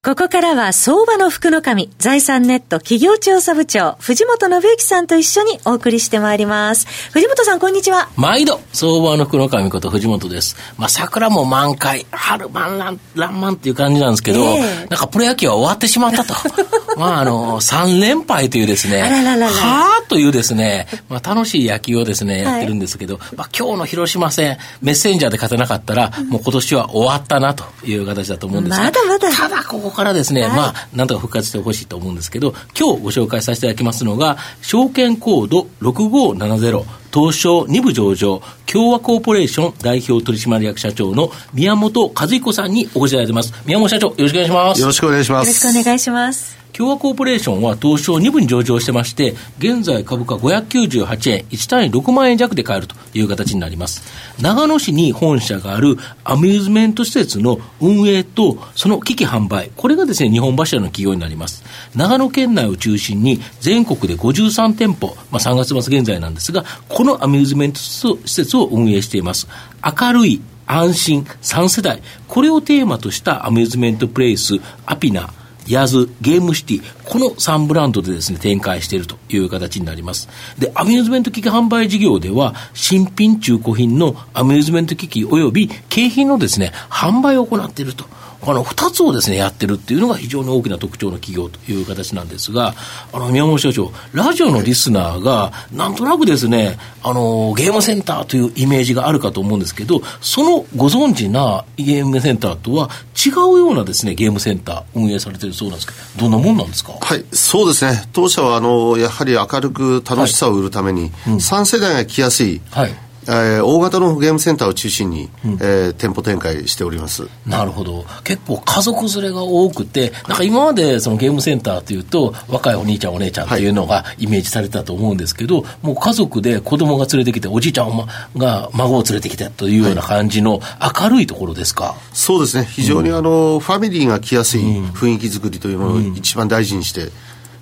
ここからは相場の福の神、財産ネット企業調査部長、藤本信之さんと一緒にお送りしてまいります。藤本さん、こんにちは。毎度、相場の福の神こと藤本です。まあ、桜も満開、春満乱、乱漫っていう感じなんですけど、えー、なんかプロ野球は終わってしまったと。まあ、あの、3連敗というですね、あらららはぁというですね、まあ、楽しい野球をですね、やってるんですけど、はい、まあ、今日の広島戦、メッセンジャーで勝てなかったら、もう今年は終わったなという形だと思うんですが、まだまだ。ただ、ここからですね、はい、まあ、なんとか復活してほしいと思うんですけど、今日ご紹介させていただきますのが、証券コード6570、東証2部上場、共和コーポレーション代表取締役社長の宮本和彦さんにお越しいただいてます。宮本社長、よろしくお願いします。よろしくお願いします。よろしくお願いします。共和コーポレーションは東証2部に上場してまして、現在株価598円、1単位6万円弱で買えるという形になります。長野市に本社があるアミューズメント施設の運営とその機器販売、これがですね、日本柱の企業になります。長野県内を中心に全国で53店舗、まあ、3月末現在なんですが、こののアミューズメント施設を運営しています。明るい安心3世代、これをテーマとしたアミューズメントプレイス、アピナ、ヤズ、ゲームシティ、この3ブランドでですね、展開しているという形になります。で、アミューズメント機器販売事業では、新品中古品のアミューズメント機器及び景品のですね、販売を行っていると。この2つをですね、やってるっていうのが非常に大きな特徴の企業という形なんですが、あの、宮本社長、ラジオのリスナーが、なんとなくですね、あの、ゲームセンターというイメージがあるかと思うんですけど、そのご存知なゲームセンターとは違うようなですね、ゲームセンター運営されてるそうなんですけど、どんなもんなんですか？はい、そうですね。当社は、あの、やはり明るく楽しさを売るために、はいうん、3世代が来やすい、はいえー、大型のゲームセンターを中心に、うん、えー、店舗展開しております。なるほど、結構家族連れが多くて、なんか今までそのゲームセンターというと、若いお兄ちゃん、お姉ちゃんっていうのがイメージされたと思うんですけど、はい、もう家族で子供が連れてきて、おじいちゃんが孫を連れてきてというような感じの明るいところですか、はい、そうですね、非常にあの、うん、ファミリーが来やすい雰囲気作りというものを一番大事にして。うん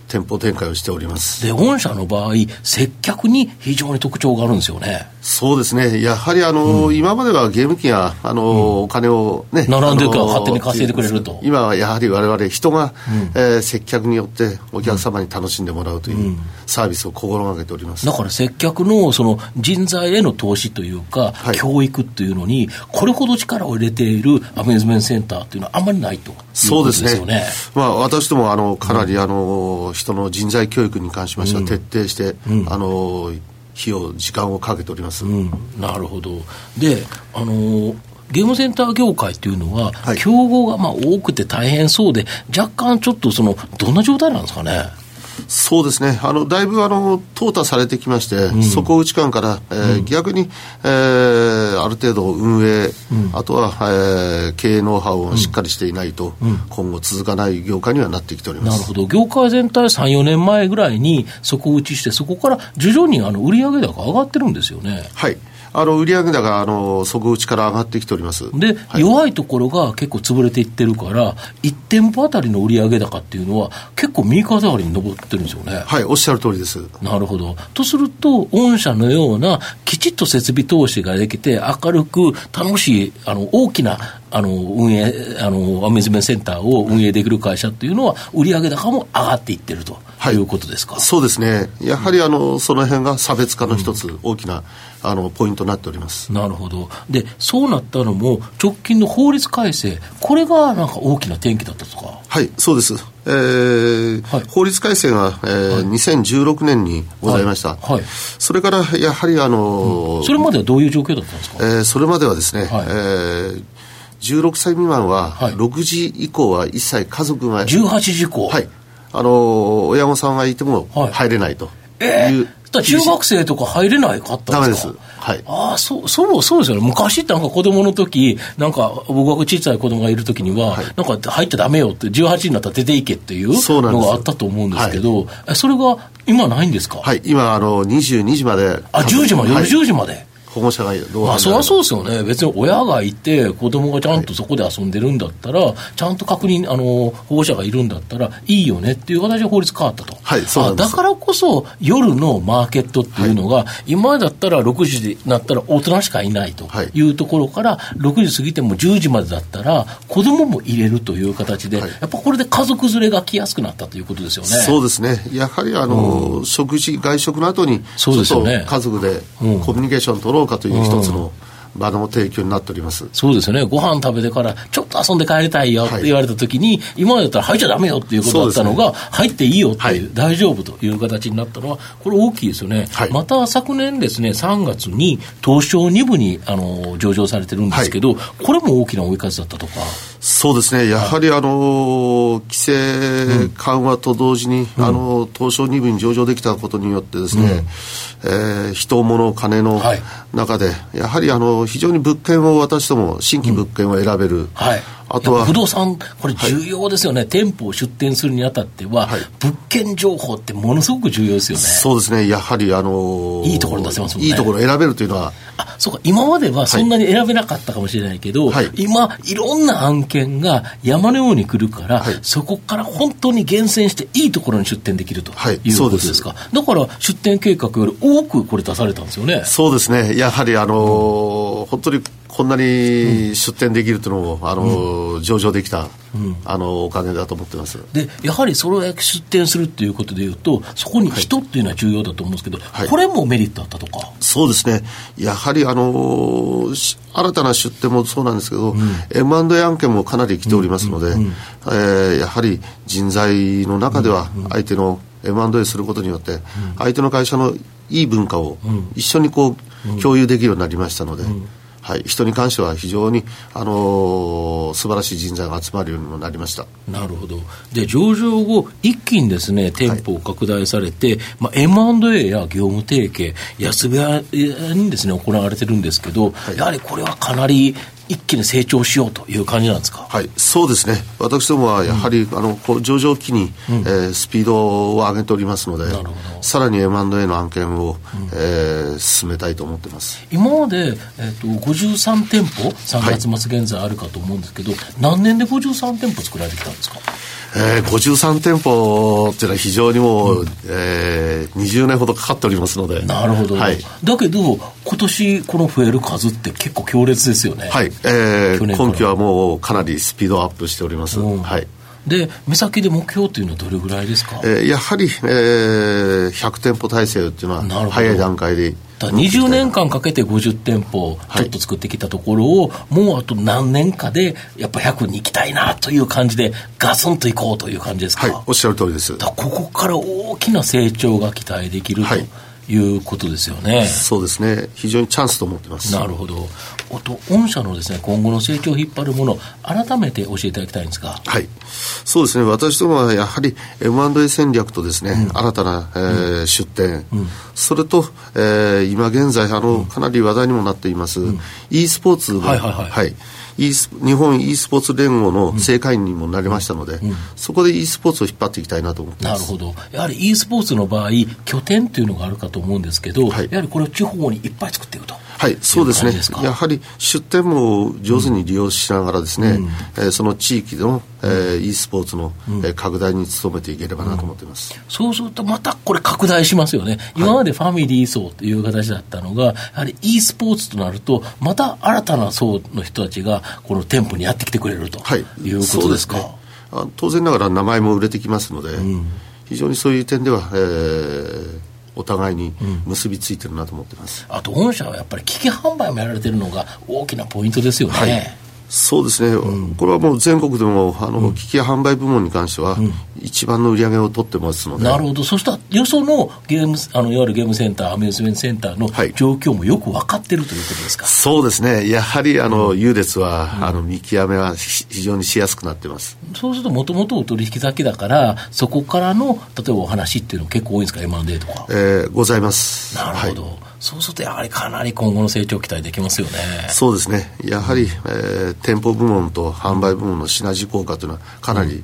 店舗展開をしております。で御社の場合、接客に非常に特徴があるんですよねそうですね、やはりあの、うん、今まではゲーム機があの、うん、お金をね、並んでるから勝手に稼いでくれると。今はやはりわれわれ、人が、うん、えー、接客によってお客様に楽しんでもらうというサービスを心がけております、だから接客のその人材への投資というか、はい、教育っていうのに、これほど力を入れているアミューズメントセンターっていうのはあんまりないと、ね、そうですね、まあ、私どもあのかなりあの、人の人材教育に関しましては徹底して、あの費用、時間をかけております、うん、なるほど。で、あのーゲームセンター業界っていうのは、はい、競合がまあ多くて大変そうで、若干ちょっとその、どんな状態なんですかね？そうですね、あのだいぶあの淘汰されてきまして、うん、底打ち感から、えー、うん、逆に、えー、ある程度運営、うん、あとは、えー、経営ノウハウをしっかりしていないと、今後続かない業界にはなってきております。なるほど、業界全体、3、4年前ぐらいに底打ちして、そこから徐々にあの売上高上がってるんですよね。はいあの売上高あの底打ちから上がってきておりますで、はい、弱いところが結構潰れていってるから、1店舗あたりの売上高っていうのは、結構右肩上がりに上ってるんですよね。はい、おっしゃる通りです。なるほど。とすると、御社のようなきちっと設備投資ができて、明るく楽しい、あの大きなあの運営、あのアミューズメントセンターを運営できる会社っていうのは、売上高も上がっていってると。はい、いうことですか？そうですね、やはりあのその辺が差別化の一つ、大きなあのポイントになっております。なるほど、でそうなったのも、直近の法律改正、これがなんか大きな転機だったとか？はいそうです。えー、はい、法律改正が、えーはい、2016年にございました、はい、はい、それからやはりあの、うん、それまではどういう状況だったんですか、えー、それまではですね、はい、えー16歳未満は、6時以降は一切家族が18時以降？はいあの親御さんがいても入れないと。いう、えー中学生とか入れないかったんですか？はい。ああ、そう、そう、そうですよね。昔ってなんか子供の時、なんか僕が小さい子供がいる時には、はい、なんか入ってダメよって、18になったら出ていけっていうのがあったと思うんですけど、そ,、れが今ないんですか？はい、今、あの、22時まで。あ、10時まで、夜10時まで？保護者がどうまあ、そりゃそうですよね。別に親がいて、子供がちゃんとそこで遊んでるんだったら、はい、ちゃんと確認、あの、保護者がいるんだったら、いいよねっていう形で法律変わったと。はい、そうだからこそ、夜のマーケットっていうのが、はい、今までだったら6時になったら大人しかいないというところから、6時過ぎても10時までだったら、子供も入れるという形で、はい、やっぱこれで家族連れが来やすくなったということですよね。そうですね。やはりあの、うん、食事、外食の後に、そうですよね。家族でコミュニケーション取ろうかという一つの、場の提供になっております。そうですよね、ご飯食べてから、ちょっと遊んで帰りたいよって言われたときに、はい、今までだったら入っちゃだめよっていうことだったのが、ね、入っていいよっていう、はい、大丈夫という形になったのは、これ大きいですよね、はい、また昨年ですね、3月に東証2部にあの上場されてるんですけど、これも大きな追い風だったとか。そうですね、やはりあの規制緩和と同時に、うん、あの東証2部に上場できたことによってですね、うん。えー、人、物、金の中で、はい、やはりあの非常に物件を渡しても新規物件を選べる、うん、はい、あとは不動産、これ重要ですよね、はい、店舗を出店するにあたっては、はい、物件情報ってものすごく重要ですよね。そうですね、やはりあのー、いいところ出せますもんね。いいところ選べるというのは。あそうか、今まではそんなに選べなかったかもしれないけど、はい、今、いろんな案件が山のように来るから、そこから本当に厳選していいところに出店できるということですか？だから出店計画より多くこれ出されたんですよね。そうですね。やはりあのーうん、本当にこんなに出店できるというのも、あの、うん、上場できた、うん、あの、お金だと思ってます。で、やはりそれを出店するっていうことでいうと、そこに人っていうのは重要だと思うんですけど、はい、これもメリットあったとか？そうですね。やはり、あの、新たな出店もそうなんですけど、うん、M&A 案件もかなり来ておりますので、うん、えー、やはり人材の中では相手の M&A することによって、相手の会社のいい文化を一緒にこう、共有できるようになりましたので、はい、人に関しては非常に、あのー、素晴らしい人材が集まるようにもなりました。なるほど、で上場後、一気にですね店舗を拡大されて、はい、まあ、M&A や業務提携、安部屋にですね行われてるんですけど、はい、やはりこれはかなり一気に成長しようという感じなんですか？はい、そうですね。私どもはやはり、うん、あの上場期に、うん、えー、スピードを上げておりますので、さらに M&A の案件を、うん、えー、進めたいと思ってます。今までえっ、ー、と53店舗3月末現在あるかと思うんですけど、はい、何年で53店舗作られてきたんですか？えー、53店舗っていうのは非常にもう、うん、えー、20年ほどかかっておりますので。なるほど、はい、だけど今年この増える数って結構強烈ですよね。はい、えー、今期はもうかなりスピードアップしております、うん、はい。で目先で目標というのはどれぐらいですか、えー、やはり、えー、100店舗体制っていうのは早い段階でだ20年間かけて50店舗ちょっと作ってきたところを、はい、もうあと何年かでやっぱ100に行きたいなという感じでガツンといこうという感じですか、はい、おっしゃる通りです。ここから大きな成長が期待できると、はいいうことですよね。そうですね。非常にチャンスと思ってます。なるほど。おと、御社のですね、今後の成長を引っ張るもの、改めて教えていただきたいんですが。はい。そうですね。私どもはやはり M&A 戦略とですね、うん、新たな、えー、うん、出店、うん、それと、えー、今現在、あの、かなり話題にもなっています、e スポーツの、はいはいはい、はい e 日本 e スポーツ連合の正会員にもなりましたので、うん。うん、そこで e スポーツを引っ張っていきたいなと思ってなるほど、やはり e スポーツの場合、拠点というのがあるかと思うんですけど、はい、やはりこれを地方にいっぱい作っていくと。はい、そうですね。やはり出店も上手に利用しながらですね、うん、えー、その地域の、えー、e スポーツの、うん、えー、拡大に努めていければなと思っています、うん、そうするとまたこれ拡大しますよね。今までファミリー層という形だったのが、やはり e スポーツとなると、また新たな層の人たちがこの店舗にやってきてくれると、はい、いうことですか？当然ながら名前も売れてきますので、非常にそういう点では、えー、お互いに結びついてるなと思ってます、うん、あと御社はやっぱり機器販売もやられてるのが大きなポイントですよね、はいそうですね、うん、これはもう全国でもあの、うん、機器販売部門に関しては、うん、一番の売り上げを取ってますので。なるほど、そしたらよそのゲームあのいわゆるゲームセンター、アミューズメントセンターの状況もよく分かってるということですか、そうですね、やはりあの、優劣は、あの見極めは非常にしやすくなってます。そうすると、もともとお取引先だから、そこからの例えばお話っていうの結構多いんですか、M&A とか。えー、ございます。なるほど、はいそうするとやはりかなり今後の成長期待できますよね。そうですね。やはり、えー、店舗部門と販売部門のシナジー効果というのはかなり、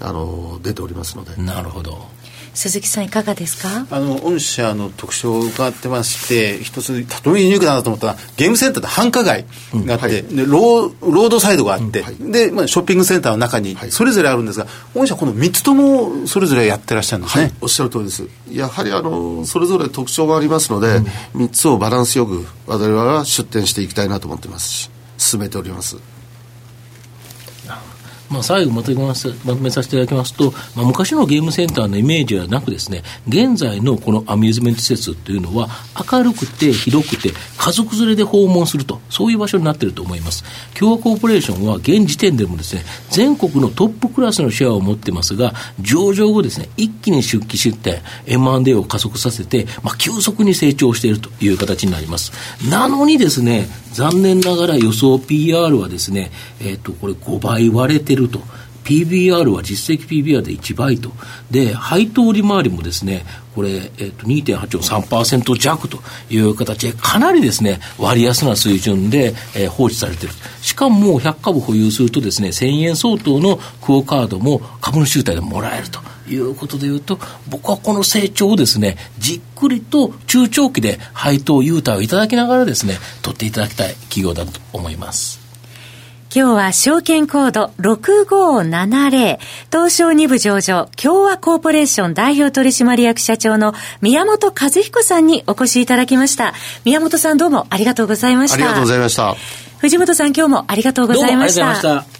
うん、あの出ておりますので。なるほど。鈴木さんいかがですか？あの御社の特徴を伺ってまして一つとてもユニークだなと思ったのはゲームセンターで繁華街があって、うんはい、でローロードサイドがあって、うんはい、で、まあ、ショッピングセンターの中にそれぞれあるんですが、御社この3つともそれぞれやってらっしゃるんですね、はい、おっしゃる通りです。やはりあのそれぞれ特徴がありますので、うん、3つをバランスよく我々は出店していきたいなと思ってますし進めておりますまあ、最後まとめますまとめさせていただきますと、まあ、昔のゲームセンターのイメージではなくですね、現在のこのアミューズメント施設というのは、明るくて広くて、家族連れで訪問すると、そういう場所になっていると思います。共和コーポレーションは現時点でもですね、全国のトップクラスのシェアを持ってますが、上場後ですね、一気に出機出店、M&A を加速させて、まあ、急速に成長しているという形になります。なのにですね、残念ながら予想 PR はですね、えっ、ー、と、これ5倍割れてると。PBR は実績 PBR で1倍と。で、配当利回りもですね、これ、えっ、ー、と、2.8を3%弱という形で、かなりですね、割安な水準で、えー、放置されている。しかも、100株保有するとですね、1000円相当のクオカードも株主優待でもらえると。いうことでいうと、僕はこの成長をですね、じっくりと中長期で配当優待をいただきながらですね、取っていただきたい企業だと思います。今日は証券コード6570東証2部上場共和コーポレーション代表取締役社長の宮本和彦さんにお越しいただきました。宮本さんどうもありがとうございました。ありがとうございました。藤本さん今日もありがとうございました。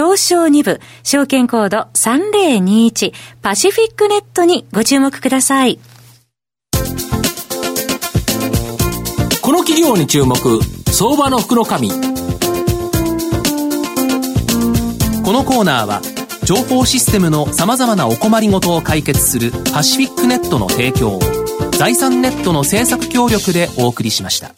東証2部、証券コード3021パシフィックネットにご注目ください。この企業に注目、相場の福の神。このコーナーは、情報システムの様々なお困りごとを解決するパシフィックネットの提供を、財産ネットの政策協力でお送りしました。